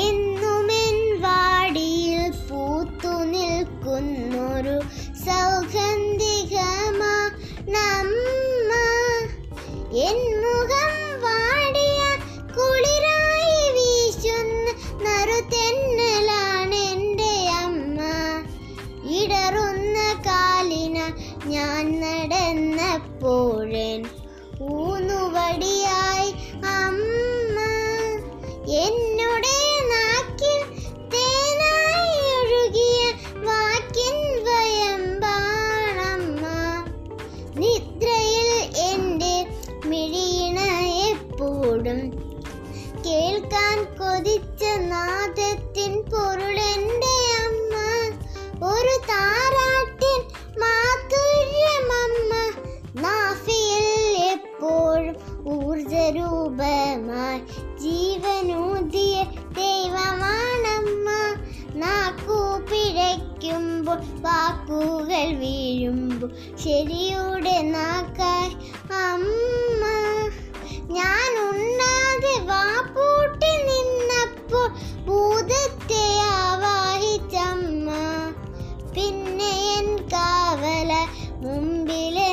എന്നുമെൻ വാടിയിൽ പൂത്തു നിൽക്കുന്നൊരു സൗഗന്ധികമാ എൻ മുഖം വാടിയ കുളിരായി വീശുന്ന നറുതെന്നലാണ് എന്റെ അമ്മ. ഇടറുന്ന കാലിന ഞാൻ നടന്നപ്പോഴൻ ഊന്നുവടിയായി എപ്പോഴും കേൾക്കാൻ കൊതിച്ച നാദത്തിൻ പൊരുൾ പൊരുളെന്റെ അമ്മ. ഒരു താരാട്ടിൻ മാധുര്യമമ്മ. നാഫിയിൽ എപ്പോഴും ഊർജരൂപമായി ജീവനൂതിയ ദൈവമാണമ്മ. നാക്കു പിഴയ്ക്കുമ്പോൾ വാക്കുകൾ വീഴുമ്പോൾ ശരിയുടെ നാക്കായി പിന്നെ എൻ കാവല മുമ്പിലെ